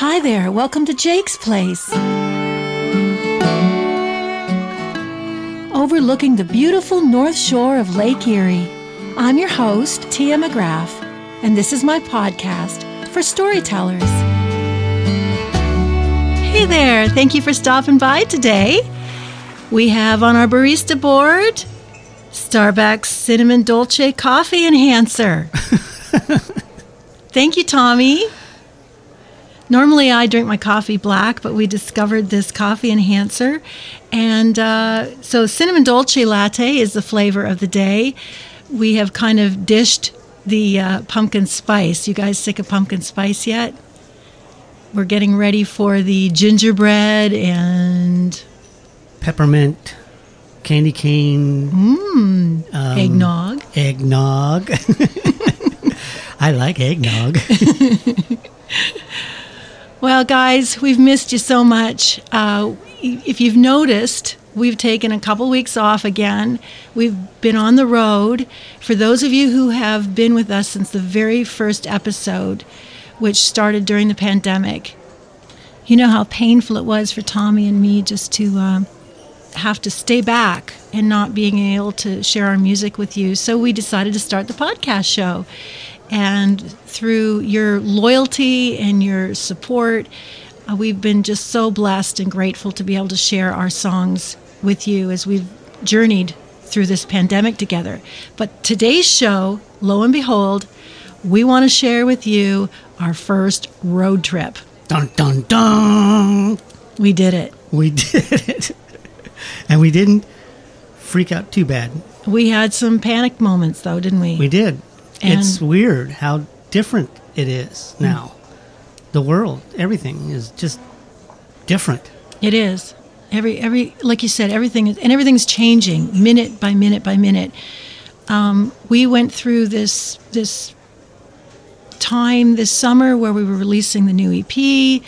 Hi there, welcome to Jake's Place. Overlooking the beautiful north shore of Lake Erie. I'm your host, Tia McGrath, and this is my podcast for storytellers. Hey there, thank you for stopping by today. We have on our barista board Starbucks Cinnamon Dolce Coffee Enhancer. thank you, Tommy. Normally, I drink my coffee black, but we discovered this coffee enhancer. And uh, so, cinnamon dolce latte is the flavor of the day. We have kind of dished the uh, pumpkin spice. You guys sick of pumpkin spice yet? We're getting ready for the gingerbread and Peppermint, candy cane, mm, um, eggnog. eggnog. I like eggnog. Well, guys, we've missed you so much. Uh, if you've noticed, we've taken a couple weeks off again. We've been on the road. For those of you who have been with us since the very first episode, which started during the pandemic, you know how painful it was for Tommy and me just to uh, have to stay back and not being able to share our music with you. So we decided to start the podcast show. And through your loyalty and your support, uh, we've been just so blessed and grateful to be able to share our songs with you as we've journeyed through this pandemic together. But today's show, lo and behold, we want to share with you our first road trip. dun dun dun. We did it. We did it, and we didn't freak out too bad. We had some panic moments, though, didn't we? We did. And- it's weird how different it is now. The world, everything is just different. It is. Every every like you said, everything is and everything's changing minute by minute by minute. Um, we went through this this time this summer where we were releasing the new EP. We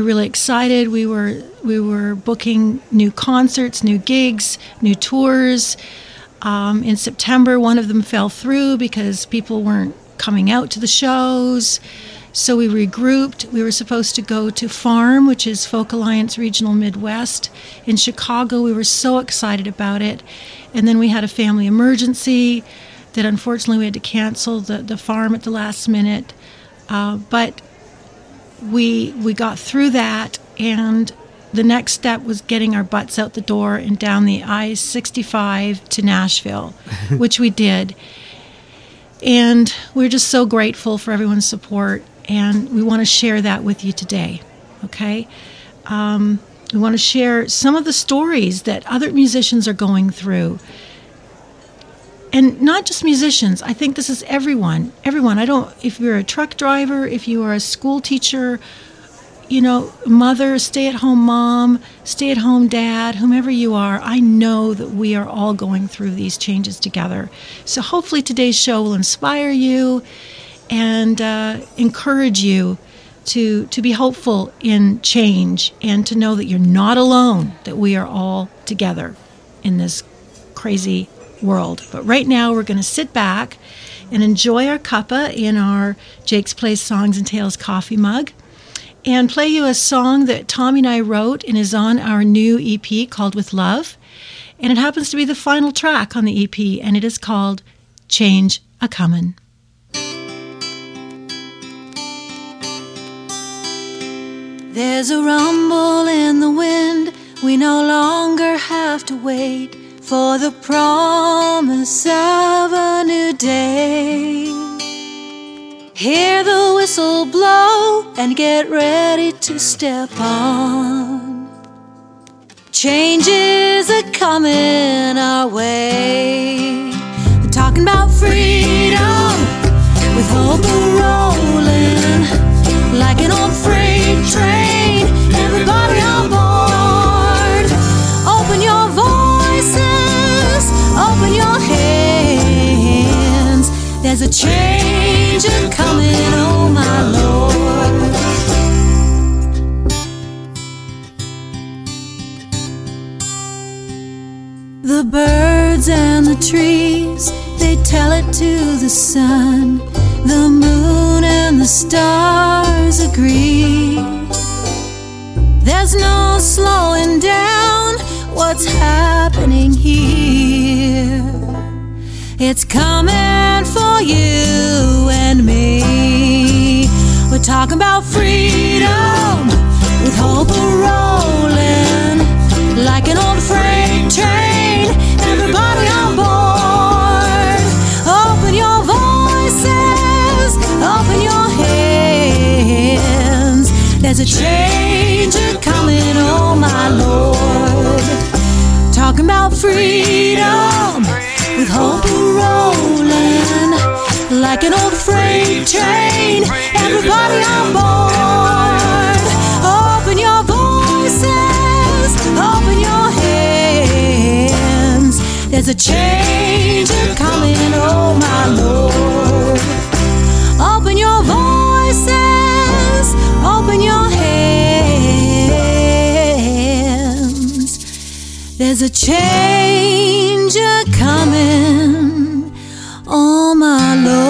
were really excited. We were we were booking new concerts, new gigs, new tours. Um, in September, one of them fell through because people weren't coming out to the shows. So we regrouped. We were supposed to go to Farm, which is Folk Alliance Regional Midwest in Chicago. We were so excited about it. And then we had a family emergency that unfortunately we had to cancel the, the farm at the last minute. Uh, but we we got through that and the next step was getting our butts out the door and down the I-65 to Nashville, which we did. And we're just so grateful for everyone's support, and we want to share that with you today. Okay? Um, we want to share some of the stories that other musicians are going through. And not just musicians, I think this is everyone. Everyone. I don't, if you're a truck driver, if you are a school teacher, you know, mother, stay at home mom, stay at home dad, whomever you are, I know that we are all going through these changes together. So hopefully today's show will inspire you and uh, encourage you to, to be hopeful in change and to know that you're not alone, that we are all together in this crazy world. But right now, we're going to sit back and enjoy our cuppa in our Jake's Place Songs and Tales coffee mug and play you a song that Tommy and I wrote and is on our new EP called With Love. And it happens to be the final track on the EP, and it is called Change a Comin'. There's a rumble in the wind. We no longer have to wait for the promise of a new day. Hear the whistle blow and get ready to step on. Changes are coming our way. We're talking about freedom with hope rolling like an old freight train. Everybody on There's a change coming, oh my lord. The birds and the trees, they tell it to the sun. The moon and the stars agree. There's no slowing down what's happening here. It's coming for you and me. We're talking about freedom with hope rolling like an old freight train. Everybody on board. Open your voices, open your hands. There's a change an old freight train. Everybody on board. Open your voices, open your hands. There's a change coming, oh my Lord. Open your voices, open your hands. There's a change coming, oh my Lord.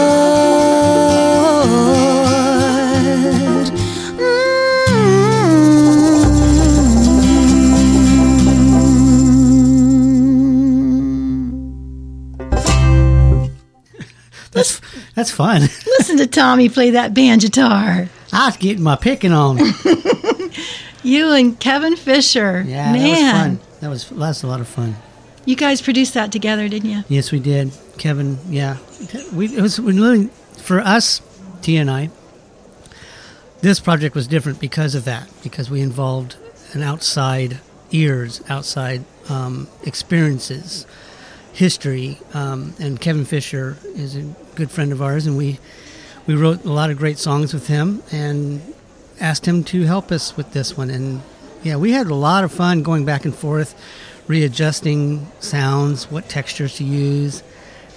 Mm. That's that's fun. Listen to Tommy play that band guitar. I was getting my picking on. You and Kevin Fisher. Yeah, Man. that was fun. That was that's a lot of fun. You guys produced that together, didn't you? Yes, we did. Kevin, yeah, we it was we really for us, T and I. This project was different because of that, because we involved an outside ears, outside um, experiences, history, um, and Kevin Fisher is a good friend of ours, and we we wrote a lot of great songs with him and asked him to help us with this one, and yeah, we had a lot of fun going back and forth, readjusting sounds, what textures to use,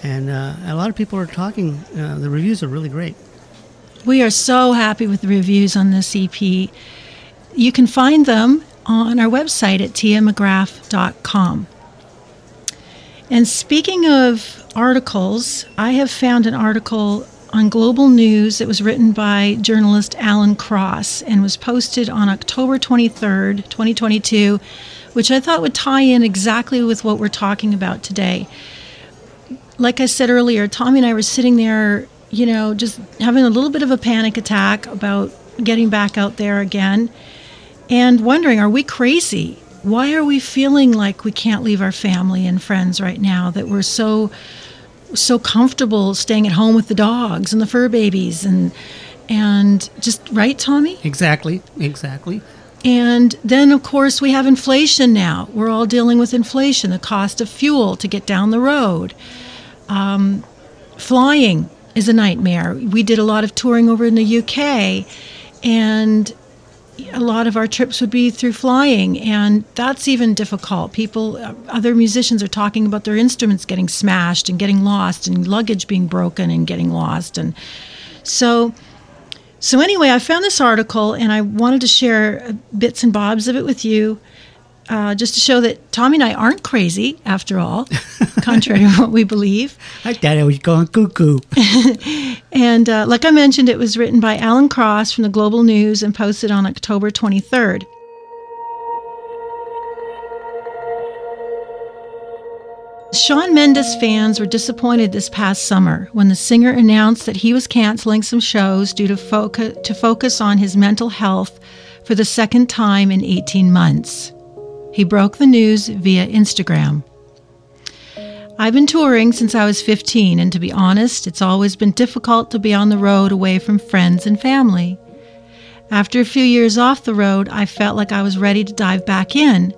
and uh, a lot of people are talking. Uh, the reviews are really great. We are so happy with the reviews on this EP. You can find them on our website at tiamcgrath.com. And speaking of articles, I have found an article on Global News that was written by journalist Alan Cross and was posted on October 23rd, 2022, which I thought would tie in exactly with what we're talking about today. Like I said earlier, Tommy and I were sitting there, you know, just having a little bit of a panic attack about getting back out there again and wondering are we crazy? Why are we feeling like we can't leave our family and friends right now? That we're so so comfortable staying at home with the dogs and the fur babies and and just right, Tommy? Exactly, exactly. And then, of course, we have inflation now. We're all dealing with inflation, the cost of fuel to get down the road. Um, flying is a nightmare. We did a lot of touring over in the UK, and a lot of our trips would be through flying, and that's even difficult. People, uh, other musicians are talking about their instruments getting smashed and getting lost, and luggage being broken and getting lost, and so. So anyway, I found this article, and I wanted to share uh, bits and bobs of it with you, uh, just to show that Tommy and I aren't crazy after all, contrary to what we believe. I thought I was going cuckoo. And uh, like I mentioned, it was written by Alan Cross from the Global News and posted on October 23rd. Shawn Mendes fans were disappointed this past summer when the singer announced that he was canceling some shows due to focus, to focus on his mental health for the second time in 18 months. He broke the news via Instagram. I've been touring since I was 15, and to be honest, it's always been difficult to be on the road away from friends and family. After a few years off the road, I felt like I was ready to dive back in,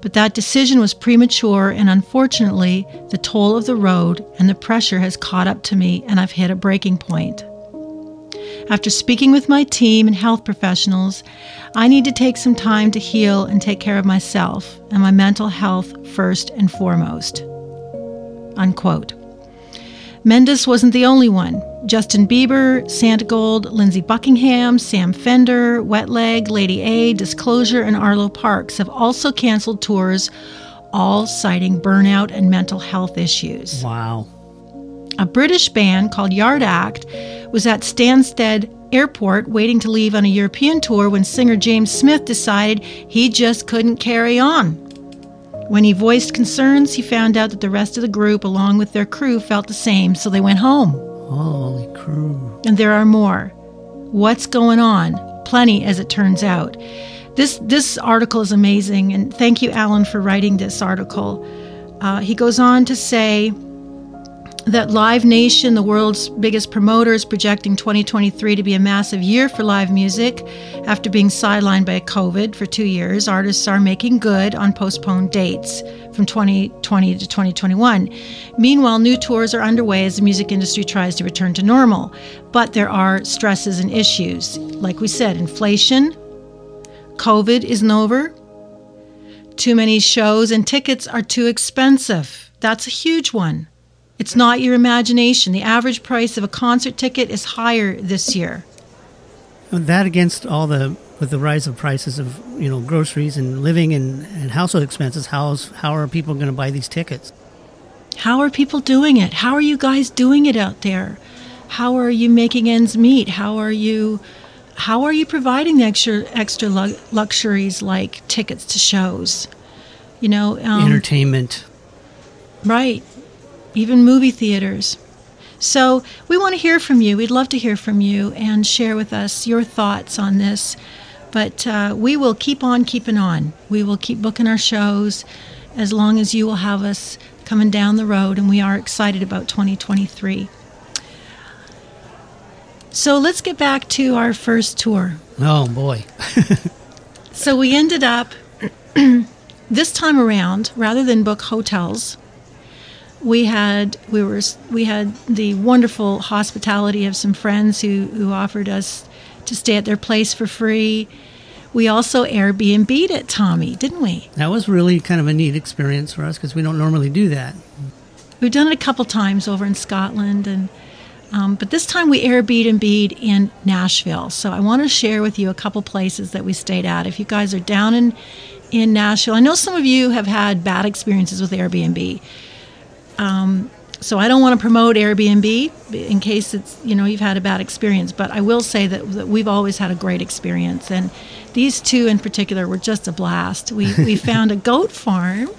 but that decision was premature, and unfortunately, the toll of the road and the pressure has caught up to me, and I've hit a breaking point. After speaking with my team and health professionals, I need to take some time to heal and take care of myself and my mental health first and foremost. Unquote. Mendes wasn't the only one. Justin Bieber, Santigold, Lindsey Buckingham, Sam Fender, Wet Leg, Lady A, Disclosure, and Arlo Parks have also canceled tours, all citing burnout and mental health issues. Wow. A British band called Yard Act was at Stansted airport waiting to leave on a European tour when singer James Smith decided he just couldn't carry on. When he voiced concerns, he found out that the rest of the group, along with their crew, felt the same, so they went home. Holy crew. And there are more. What's going on? Plenty, as it turns out. This this article is amazing, and thank you, Alan, for writing this article. Uh, he goes on to say that Live Nation, the world's biggest promoter, is projecting 2023 to be a massive year for live music. After being sidelined by COVID for two years, artists are making good on postponed dates from 2020 to 2021. Meanwhile, new tours are underway as the music industry tries to return to normal. But there are stresses and issues. Like we said, inflation, COVID isn't over, too many shows, and tickets are too expensive. That's a huge one. It's not your imagination. The average price of a concert ticket is higher this year. That against all the with the rise of prices of you know groceries and living and, and household expenses, how's how are people going to buy these tickets? How are people doing it? How are you guys doing it out there? How are you making ends meet? How are you how are you providing the extra extra luxuries like tickets to shows? You know, um, entertainment. Right even movie theaters. So we want to hear from you. We'd love to hear from you and share with us your thoughts on this. But uh, we will keep on keeping on. We will keep booking our shows as long as you will have us coming down the road, and we are excited about 2023. So let's get back to our first tour. Oh, boy. so we ended up this time around, rather than book hotels, we had we were we had the wonderful hospitality of some friends who who offered us to stay at their place for free. We also Airbnb'd it, Tommy, didn't we? That was really kind of a neat experience for us because we don't normally do that. We've done it a couple times over in Scotland, and um, but this time we Airbnb'd in Nashville. So I want to share with you a couple places that we stayed at. If you guys are down in in Nashville, I know some of you have had bad experiences with Airbnb. Um, so I don't want to promote Airbnb in case it's you know you've had a bad experience, but I will say that, that we've always had a great experience, and these two in particular were just a blast. We we found a goat farm,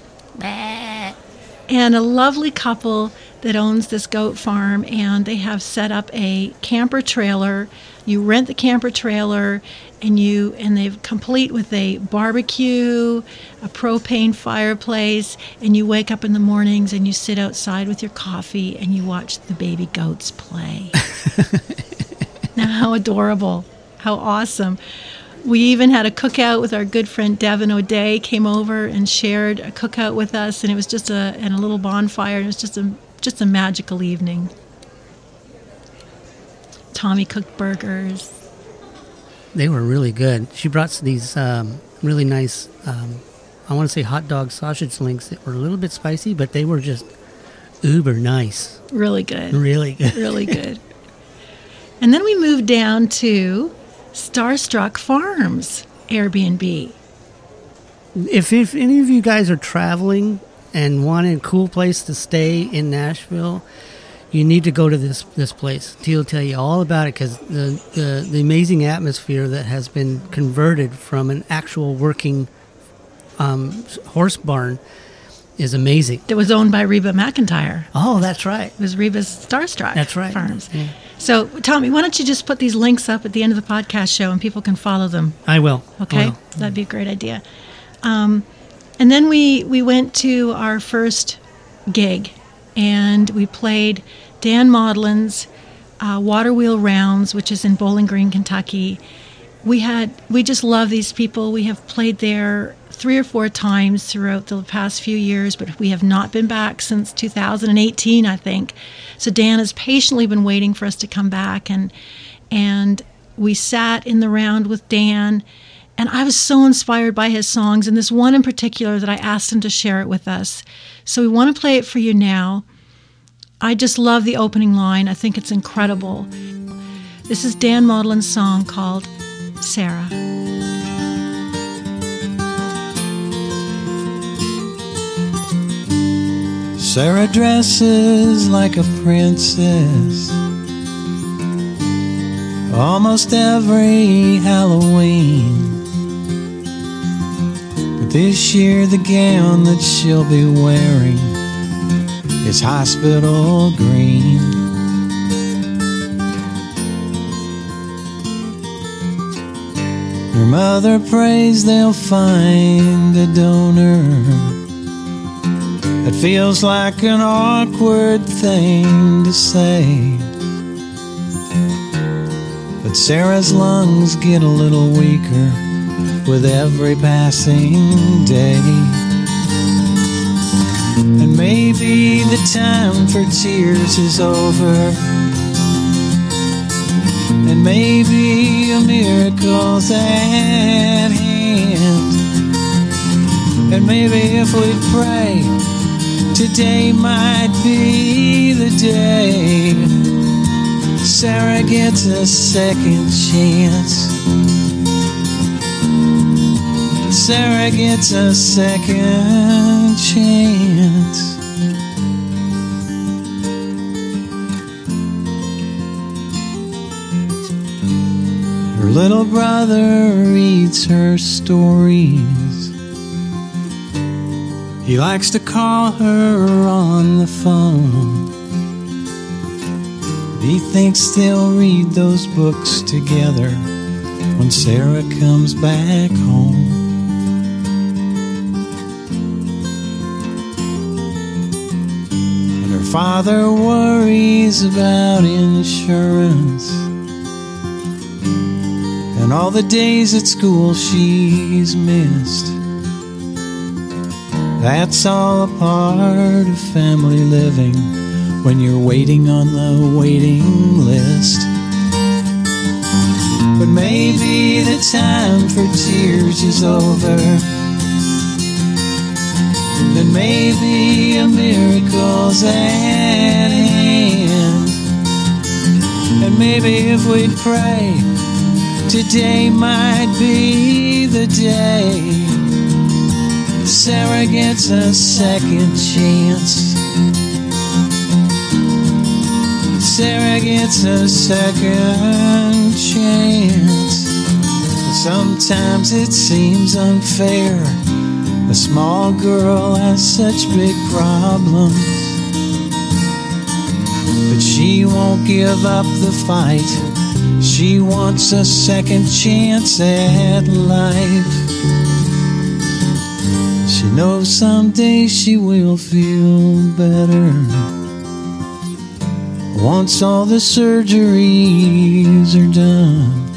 and a lovely couple that owns this goat farm, and they have set up a camper trailer. You rent the camper trailer, and you and they've complete with a barbecue, a propane fireplace, and you wake up in the mornings and you sit outside with your coffee and you watch the baby goats play. now, how adorable! How awesome! We even had a cookout with our good friend Devin O'Day. Came over and shared a cookout with us, and it was just a and a little bonfire. And it was just a just a magical evening. Tommy cooked burgers. They were really good. She brought these um, really nice, um, I want to say hot dog sausage links that were a little bit spicy, but they were just uber nice. Really good. Really good. really good. And then we moved down to Starstruck Farms Airbnb. If, if any of you guys are traveling and want a cool place to stay in Nashville, you need to go to this this place. He'll tell you all about it because the, the, the amazing atmosphere that has been converted from an actual working um, horse barn is amazing. It was owned by Reba McEntire. Oh, that's right. It was Reba's Starstruck. That's right. Farms. Yeah. So, Tommy, why don't you just put these links up at the end of the podcast show and people can follow them? I will. Okay, I will. that'd be a great idea. Um, and then we we went to our first gig and we played Dan Maudlin's uh, Water Wheel Rounds, which is in Bowling Green, Kentucky. We had we just love these people. We have played there three or four times throughout the past few years, but we have not been back since 2018, I think. So Dan has patiently been waiting for us to come back, and and we sat in the round with Dan. And I was so inspired by his songs, and this one in particular that I asked him to share it with us. So we want to play it for you now. I just love the opening line. I think it's incredible. This is Dan Maudlin's song called Sarah. Sarah dresses like a princess almost every Halloween. This year, the gown that she'll be wearing is hospital green. Her mother prays they'll find a donor. It feels like an awkward thing to say. But Sarah's lungs get a little weaker with every passing day. And maybe the time for tears is over. And maybe a miracle's at hand. And maybe if we pray, today might be the day Sarah gets a second chance. Sarah gets a second chance. Her little brother reads her stories. He likes to call her on the phone. He thinks they'll read those books together when Sarah comes back home. Father worries about insurance and all the days at school she's missed. That's all a part of family living when you're waiting on the waiting list. But maybe the time for tears is over. Maybe a miracle's at hand. And maybe if we'd pray, today might be the day. Sarah gets a second chance. Sarah gets a second chance. Sometimes it seems unfair. A small girl has such big problems. But she won't give up the fight. She wants a second chance at life. She knows someday she will feel better. Once all the surgeries are done,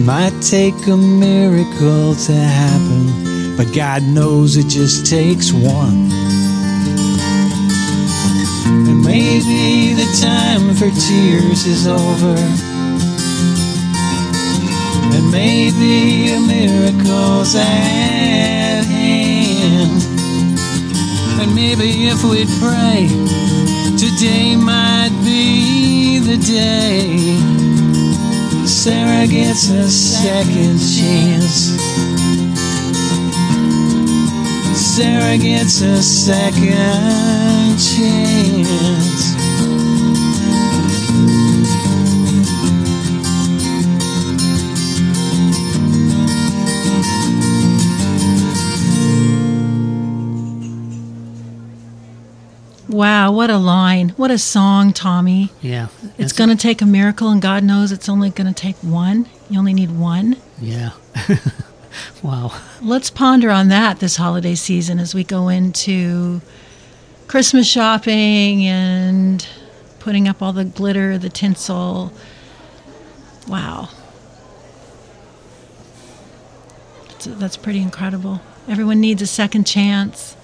it might take a miracle to happen, but God knows it just takes one. And maybe the time for tears is over, and maybe a miracle's at hand. And maybe if we'd pray, Today might be the day Sarah gets a second chance. Sarah gets a second chance. Wow, what a line. What a song, Tommy. Yeah. It's going to take a miracle, and God knows it's only going to take one. You only need one. Yeah. wow. Let's ponder on that this holiday season as we go into Christmas shopping and putting up all the glitter, the tinsel. Wow. That's, that's pretty incredible. Everyone needs a second chance.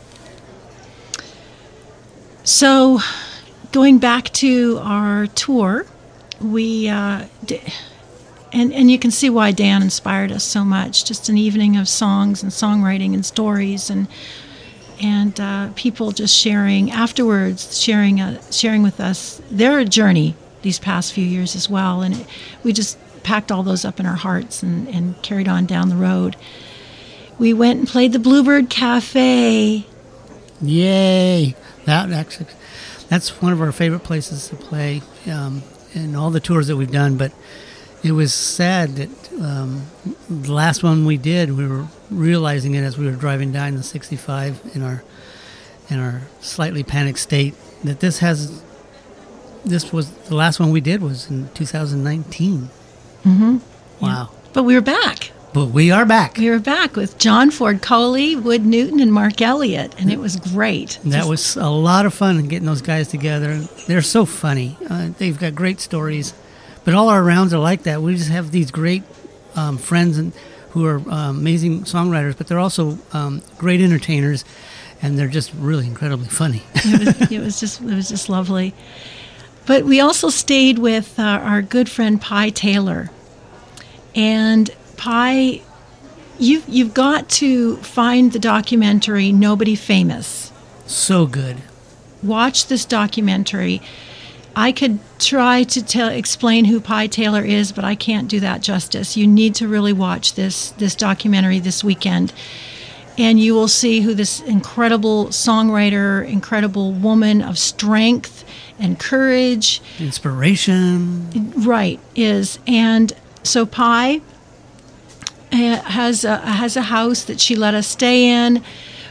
So, going back to our tour, we uh, d- and and you can see why Dan inspired us so much. Just an evening of songs and songwriting and stories and and uh, people just sharing afterwards, sharing uh, sharing with us their journey these past few years as well. And it, we just packed all those up in our hearts and, and carried on down the road. We went and played the Bluebird Cafe. Yay! That actually, that's one of our favorite places to play. Um, and all the tours that we've done, but it was sad that um, the last one we did, we were realizing it as we were driving down the 65 in our in our slightly panicked state that this has this was the last one we did was in 2019. Mm-hmm. Wow. But we were back. But we are back. We were back with John Ford Coley, Wood Newton, and Mark Elliott, and it was great. That Just- was a lot of fun getting those guys together. They're so funny. Uh, they've got great stories, but all our rounds are like that. We just have these great um, friends and who are um, amazing songwriters, but they're also um, great entertainers, and they're just really incredibly funny. it, was, it was just it was just lovely. But we also stayed with uh, our good friend Pi Taylor, and Pi, you've you've got to find the documentary Nobody Famous. so good. Watch this documentary. I could try to tell explain who Pi Taylor is, but I can't do that justice. You need to really watch this this documentary this weekend and you will see who this incredible songwriter, incredible woman of strength and courage, Inspiration. right, is. And so Pi has a, has a house that she let us stay in.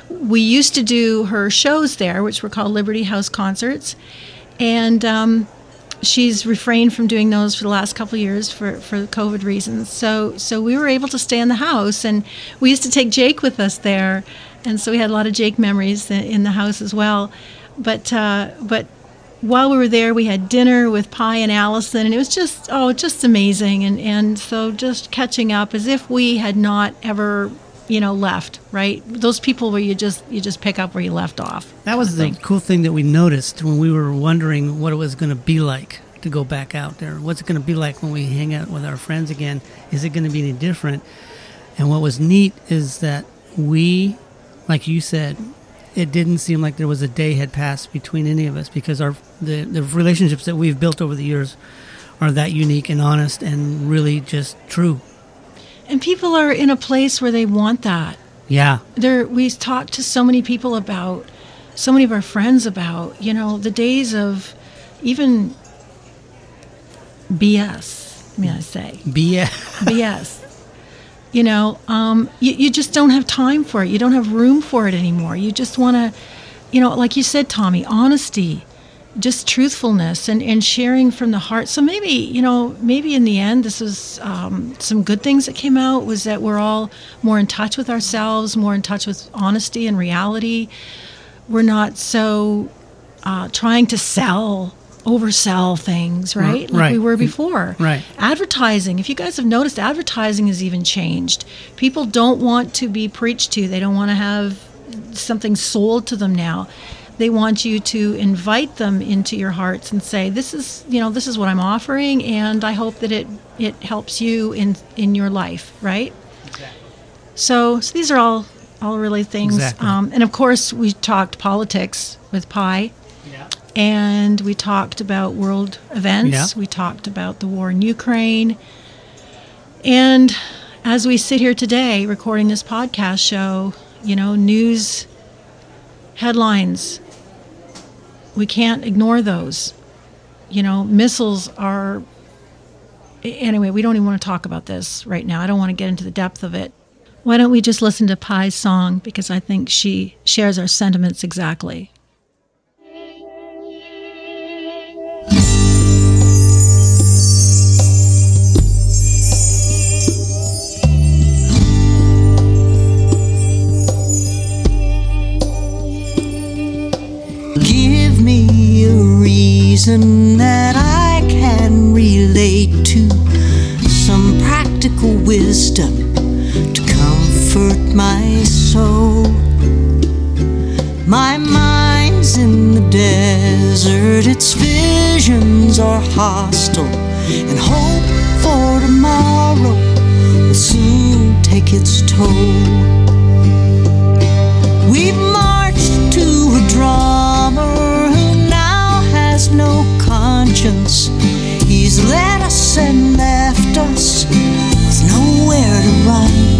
We used to do her shows there, which were called Liberty House concerts, and um, she's refrained from doing those for the last couple years for, for COVID reasons. So so we were able to stay in the house, and we used to take Jake with us there, and so we had a lot of Jake memories in- in the house as well. But uh, but while we were there, we had dinner with Pi and Allison, and it was just oh, just amazing. And and so just catching up as if we had not ever you know left. Right, those people where you just you just pick up where you left off. That was the cool thing that we noticed when we were wondering what it was going to be like to go back out there. What's it going to be like when we hang out with our friends again? Is it going to be any different? And what was neat is that we, like you said, it didn't seem like there was a day had passed between any of us because our the, the relationships that we've built over the years are that unique and honest and really just true. And people are in a place where they want that. Yeah. there we talked to so many people about so many of our friends about you know the days of even bs may i mm. say BS. bs you know um, you, you just don't have time for it. You don't have room for it anymore. You just want to you know like you said tommy honesty just truthfulness and, and sharing from the heart. So maybe you know maybe in the end this was um, some good things that came out was that we're all more in touch with ourselves more in touch with honesty and reality. We're not so uh, trying to sell oversell things right like right. we were before Right. advertising if you guys have noticed advertising has even changed people don't want to be preached to they don't want to have something sold to them now they want you to invite them into your hearts and say this is you know this is what i'm offering and i hope that it it helps you in in your life right Exactly. so, so these are all all really things Exactly. um, and of course we talked politics with pi. And we talked about world events. Yeah. We talked about the war in Ukraine. And as we sit here today recording this podcast show, you know, news headlines, we can't ignore those. You know, missiles are. Anyway, we don't even want to talk about this right now. I don't want to get into the depth of it. Why don't we just listen to Pi's song? Because I think she shares our sentiments exactly. Reason that I can relate to, some practical wisdom to comfort my soul. My mind's in the desert, its visions are hostile, and hope for tomorrow will soon take its toll. We've conscience. He's led us and left us with nowhere to run.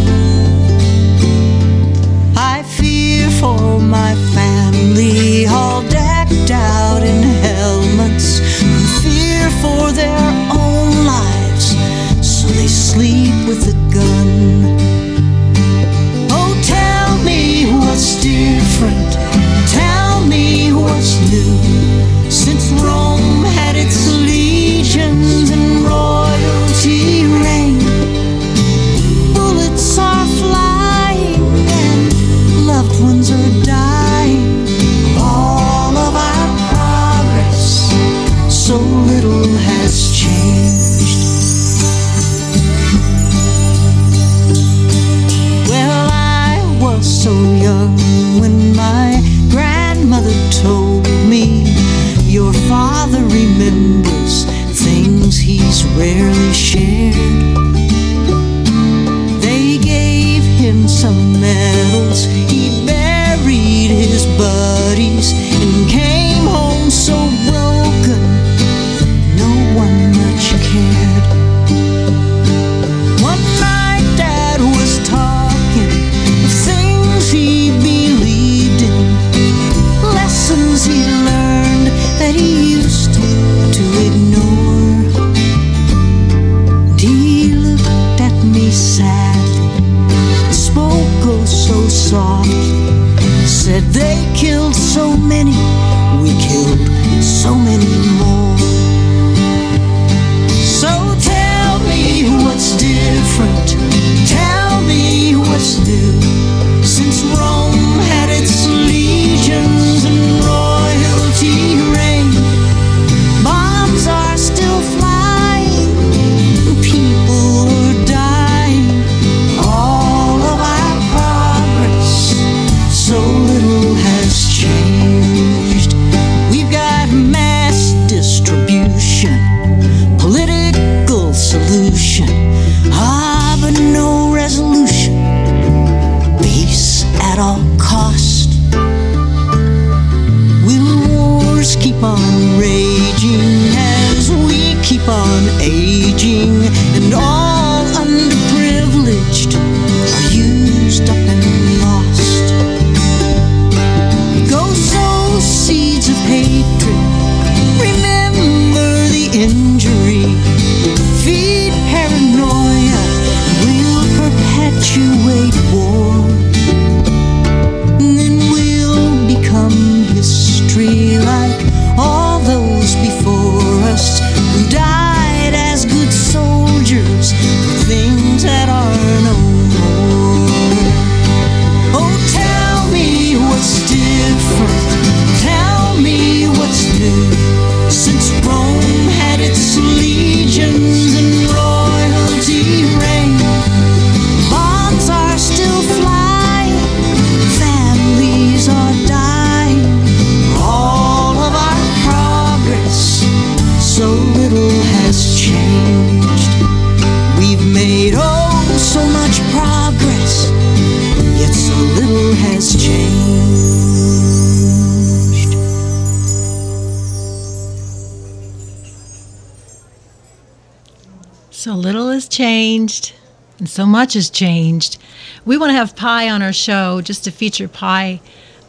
So much has changed. We want to have Pi on our show just to feature Pi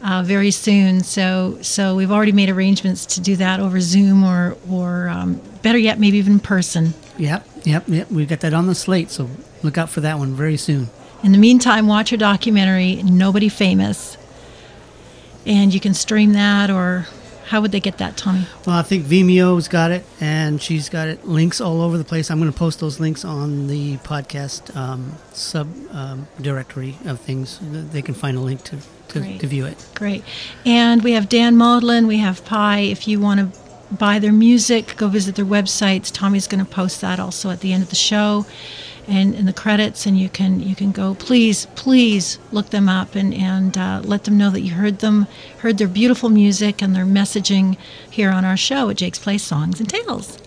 uh, very soon. So, so we've already made arrangements to do that over Zoom or, or um, better yet, maybe even in person. Yep, yep, yep. We've got that on the slate, so look out for that one very soon. In the meantime, watch her documentary, Nobody Famous. And you can stream that, or how would they get that, Tommy? Well, I think Vimeo's got it, and she's got it links all over the place. I'm going to post those links on the podcast um, sub um, directory of things. They can find a link to, to, to view it. Great. And we have Dan Maudlin, we have Pi. If you want to buy their music, go visit their websites. Tommy's going to post that also at the end of the show and in the credits and you can you can go please please look them up and and uh, let them know that you heard them heard their beautiful music and their messaging here on our show at Jake's Place Songs and Tales.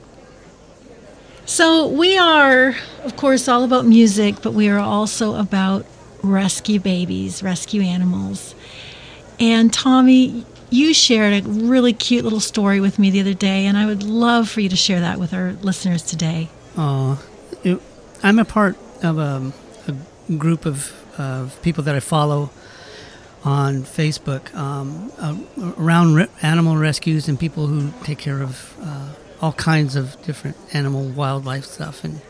So we are, of course, all about music, but we are also about rescue babies, rescue animals. And Tommy, you shared a really cute little story with me the other day, and I would love for you to share that with our listeners today. It, I'm a part of a, a group of, of people that I follow on Facebook um, uh, around re- animal rescues and people who take care of uh, all kinds of different animal wildlife stuff. And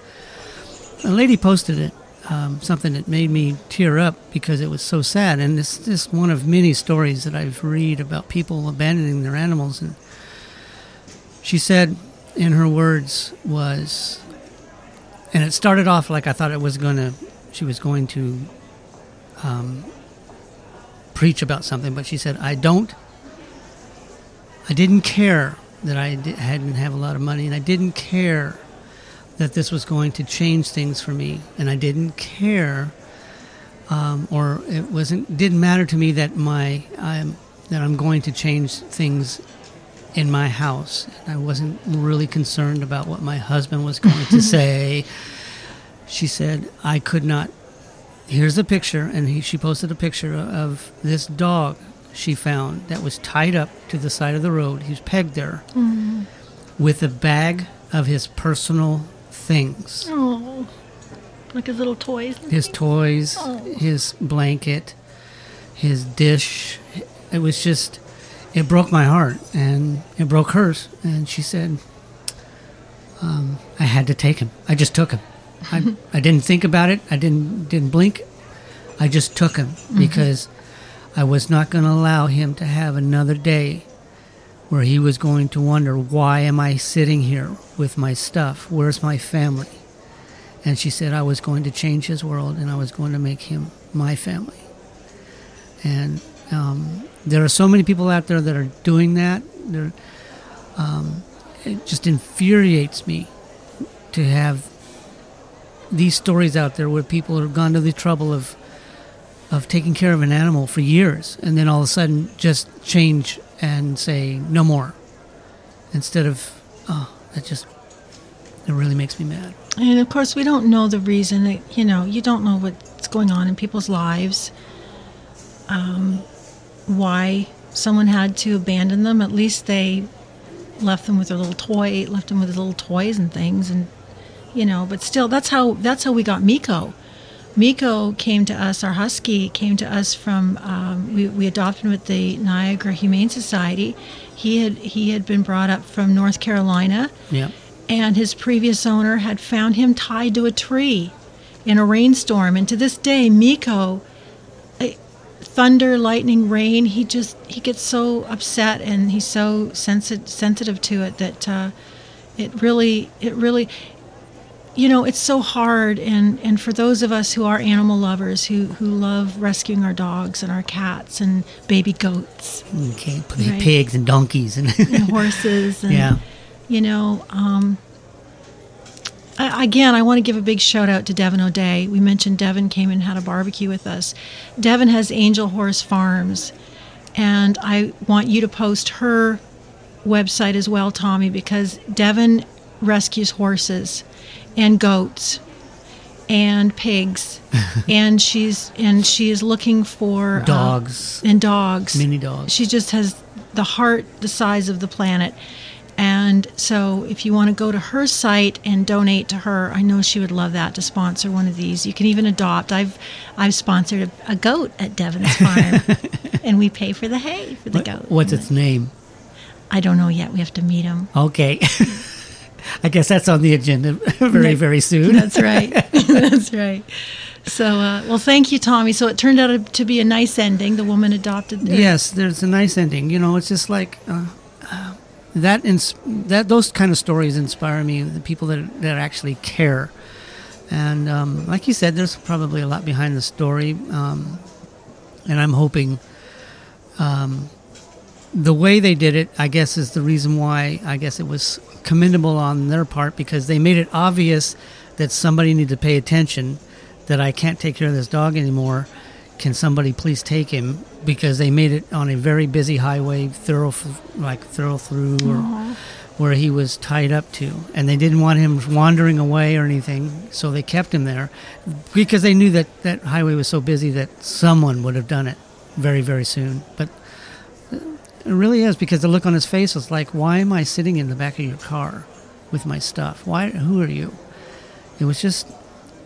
a lady posted it, um, something that made me tear up because it was so sad. And it's just one of many stories that I've read about people abandoning their animals. And she said, in her words, was, and it started off like I thought it was to, she was going to um, preach about something, but she said, I don't, I didn't care that I di- hadn't have a lot of money, and I didn't care that this was going to change things for me, and I didn't care, um, or it wasn't didn't matter to me that my I'm that I'm going to change things in my house. And I wasn't really concerned about what my husband was going to say. She said I could not. Here's a picture, and he, she posted a picture of this dog she found that was tied up to the side of the road. He was pegged there mm-hmm. with a bag of his personal things Oh, like his little toys. his toys, oh. his blanket, his dish. It was just, it broke my heart and it broke hers. And she said, um, I had to take him. I just took him. I, I didn't think about it. I didn't didn't blink. I just took him because I was not going to allow him to have another day where he was going to wonder why am I sitting here with my stuff? Where's my family? And she said I was going to change his world and I was going to make him my family. And um, there are so many people out there that are doing that. There, um, it just infuriates me to have these stories out there where people have gone to the trouble of of taking care of an animal for years and then all of a sudden just change and say no more instead of oh that just it really makes me mad And of course, we don't know the reason. That, you know, you don't know what's going on in people's lives. Um, why someone had to abandon them? At least they left them with their little toy, left them with little toys and things, and you know. But still, that's how that's how we got Miko. Miko came to us. Our husky came to us from. Um, we, we adopted him at the Niagara Humane Society. He had he had been brought up from North Carolina yeah and his previous owner had found him tied to a tree in a rainstorm and to this day miko thunder lightning rain he just he gets so upset and he's so sensitive sensitive to it that uh, it really it really you know it's so hard and and for those of us who are animal lovers who who love rescuing our dogs and our cats and baby goats okay Right. pigs and donkeys and and horses and yeah you know um, I, again i want to give a big shout out to devin o'day. We mentioned devin came and had a barbecue with us. Devin has angel horse farms and i want you to post her website as well tommy because devin rescues horses and goats and pigs and she's and she is looking for uh, dogs. and dogs. Mini dogs. She just has the heart the size of the planet. And so, if you want to go to her site and donate to her, I know she would love that to sponsor one of these. You can even adopt. I've I've sponsored a, a goat at Devin's farm, and we pay for the hay for the What- goat. what's its name I don't know yet. We have to meet him. okay i guess that's on the agenda very very soon That's right. That's right. So, uh, well, thank you, Tommy. So it turned out to be a nice ending. The woman adopted. their- Yes, there's a nice ending. You know, it's just like uh, that. Ins- that those kind of stories inspire me. The people that that actually care, and um, like you said, there's probably a lot behind the story, um, and I'm hoping. Um, the way they did it, I guess, is the reason why I guess it was commendable on their part because they made it obvious that somebody needed to pay attention. That I can't take care of this dog anymore. Can somebody please take him? Because they made it on a very busy highway, thorough, like thorough through, or where he was tied up to, and they didn't want him wandering away or anything, so they kept him there because they knew that that highway was so busy that someone would have done it very, very soon. But it really is because the look on his face was like, "Why am I sitting in the back of your car with my stuff? Why? Who are you?" It was just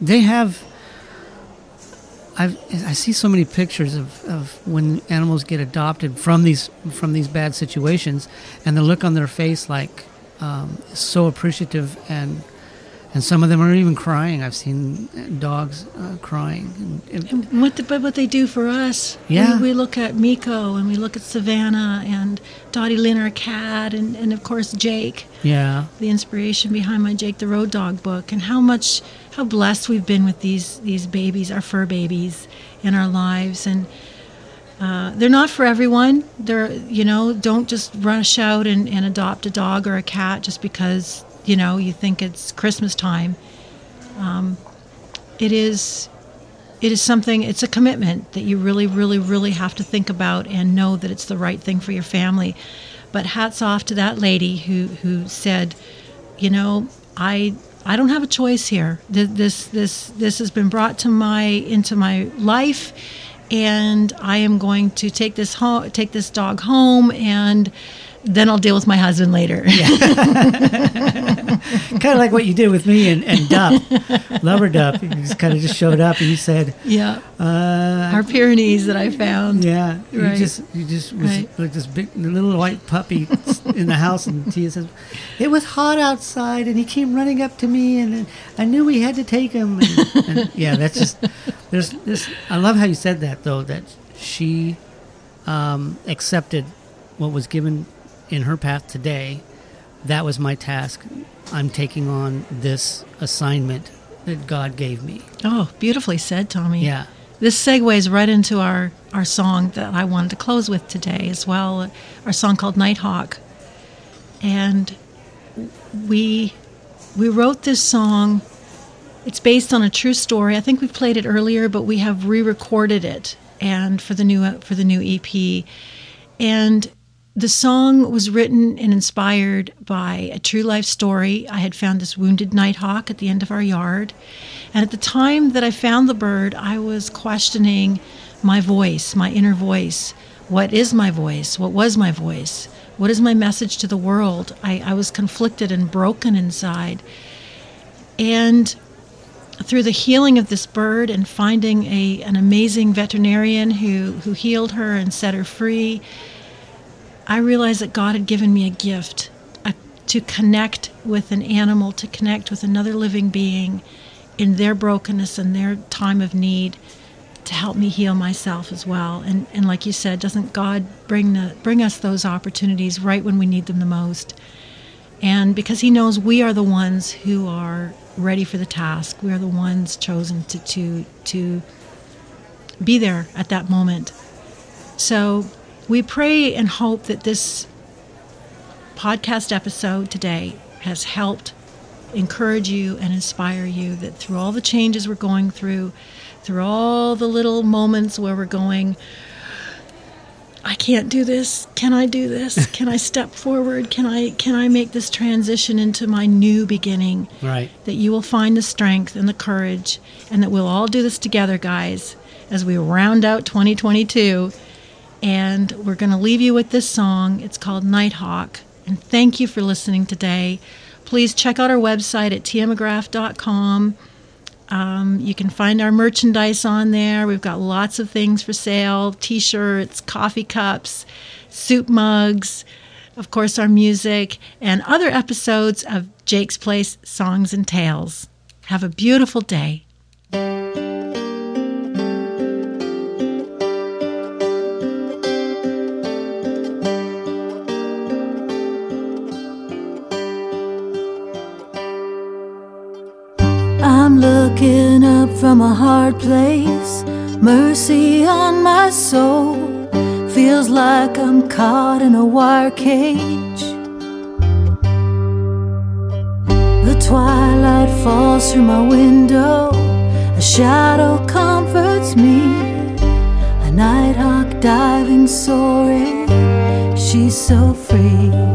they have. I've, I see so many pictures of, of when animals get adopted from these from these bad situations, and the look on their face like um, so appreciative and and some of them are even crying. I've seen dogs uh, crying. And, and what, the, but what they do for us. Yeah. We, we, look at Miko and we look at Savannah and Dottie Lynn, our cat, and, and of course Jake. Yeah. The inspiration behind my Jake the Road Dog book, and how much, how blessed we've been with these these babies, our fur babies, in our lives, and. Uh, they're not for everyone. They're, you know, don't just rush out and, and adopt a dog or a cat just because you know, you think it's Christmas time. Um, it is it is something it's a commitment that you really really really have to think about and know that it's the right thing for your family but hats off to that lady who who said you know i i don't have a choice here. This this this has been brought to my into my life and i am going to take this home take this dog home and then I'll deal with my husband later. Yeah. kind of like what you did with me and, and Dup, Lover Dup. He just kind of just showed up and he said, "Yeah, uh, our Pyrenees that I found." Yeah, right. you just you just was right. like this big little white puppy in the house, and Tia says, "It was hot outside, and he came running up to me, and I knew we had to take him." And, and yeah, that's just there's this. I love how you said that though. That she um, accepted what was given in her path today, that was my task. I'm taking on this assignment that God gave me. Oh, beautifully said, Tommy. Yeah. This segues right into our, our song that I wanted to close with today as well, our song called Nighthawk. And we we wrote this song. It's based on a true story. I think we played it earlier, but we have re-recorded it and for the new for the new EP. And the song was written and inspired by a true life story. I had found this wounded nighthawk at the end of our yard. And at the time that I found the bird, I was questioning my voice, my inner voice. What is my voice? What was my voice? What is my message to the world? I, I was conflicted and broken inside. And through the healing of this bird and finding a, an amazing veterinarian who, who healed her and set her free, I realized that God had given me a gift a, to connect with an animal, to connect with another living being in their brokenness and their time of need to help me heal myself as well. And and like you said, doesn't God bring the bring us those opportunities right when we need them the most? And because he knows we are the ones who are ready for the task. We are the ones chosen to to to be there at that moment. So we pray and hope that this podcast episode today has helped encourage you and inspire you that through all the changes we're going through, through all the little moments where we're going, I can't do this. Can I do this? Can I step forward? Can I can I make this transition into my new beginning? Right. That you will find the strength and the courage and that we'll all do this together, guys, as we round out 2022 and we're going to leave you with this song. It's called Nighthawk. And thank you for listening today. Please check out our website at tiamcgrath.com. Um, you can find our merchandise on there. We've got lots of things for sale t shirts, coffee cups, soup mugs, of course, our music, and other episodes of Jake's Place Songs and Tales. Have a beautiful day. From a hard place. Mercy on my soul. Feels like I'm caught in a wire cage. The twilight falls through my window. A shadow comforts me. A nighthawk diving, soaring. She's so free.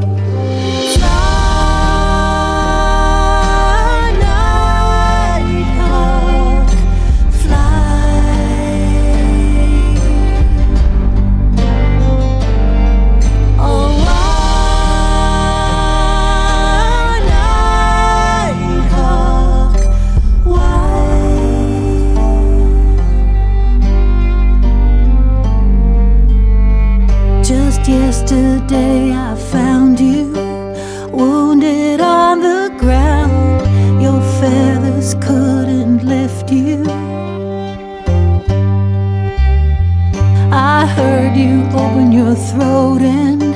your throat and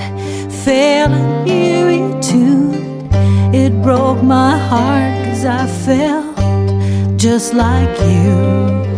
failing eerie tune. It broke my heart cause I felt just like you.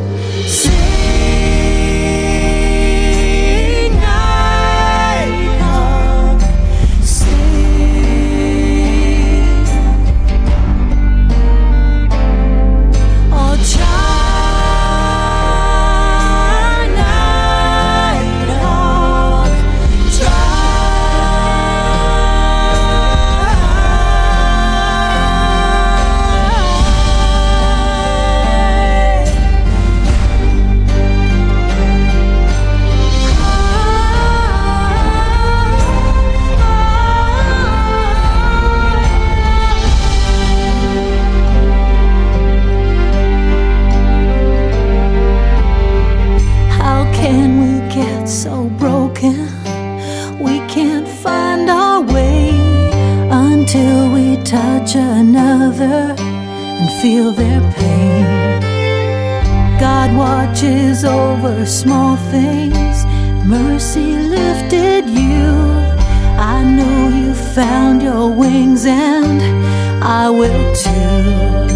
I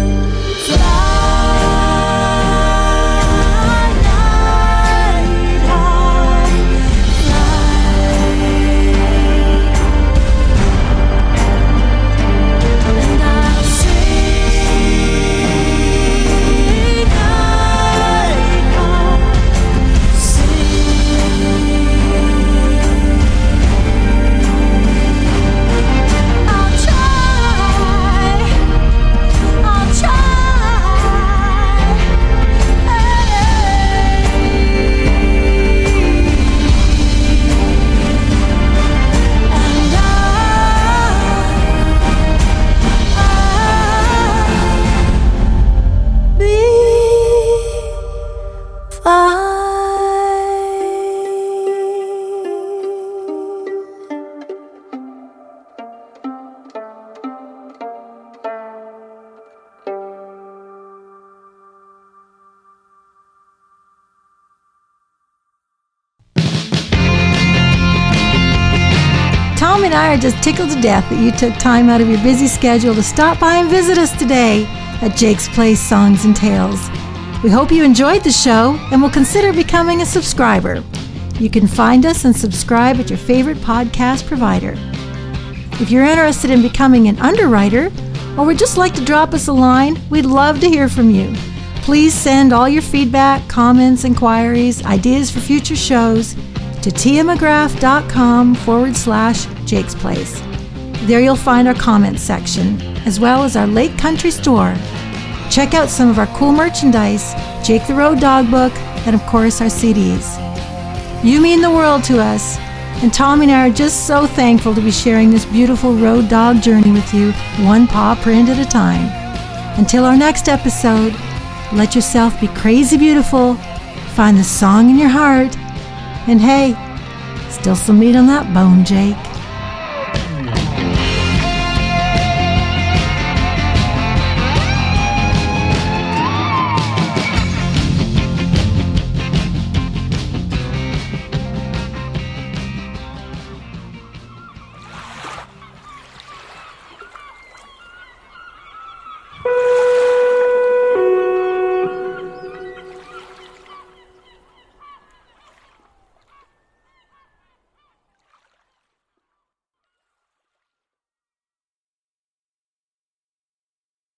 Tom and I are just tickled to death that you took time out of your busy schedule to stop by and visit us today at Jake's Place Songs and Tales. We hope you enjoyed the show and will consider becoming a subscriber. You can find us and subscribe at your favorite podcast provider. If you're interested in becoming an underwriter or would just like to drop us a line, we'd love to hear from you. Please send all your feedback, comments, inquiries, ideas for future shows to tiamcgrath.com forward slash Jake's Place. There you'll find our comments section, as well as our Lake Country store. Check out some of our cool merchandise, Jake the Road Dog Book, and of course our CDs. You mean the world to us, and Tommy and I are just so thankful to be sharing this beautiful road dog journey with you, one paw print at a time. Until our next episode, let yourself be crazy beautiful, find the song in your heart, and hey, still some meat on that bone, Jake.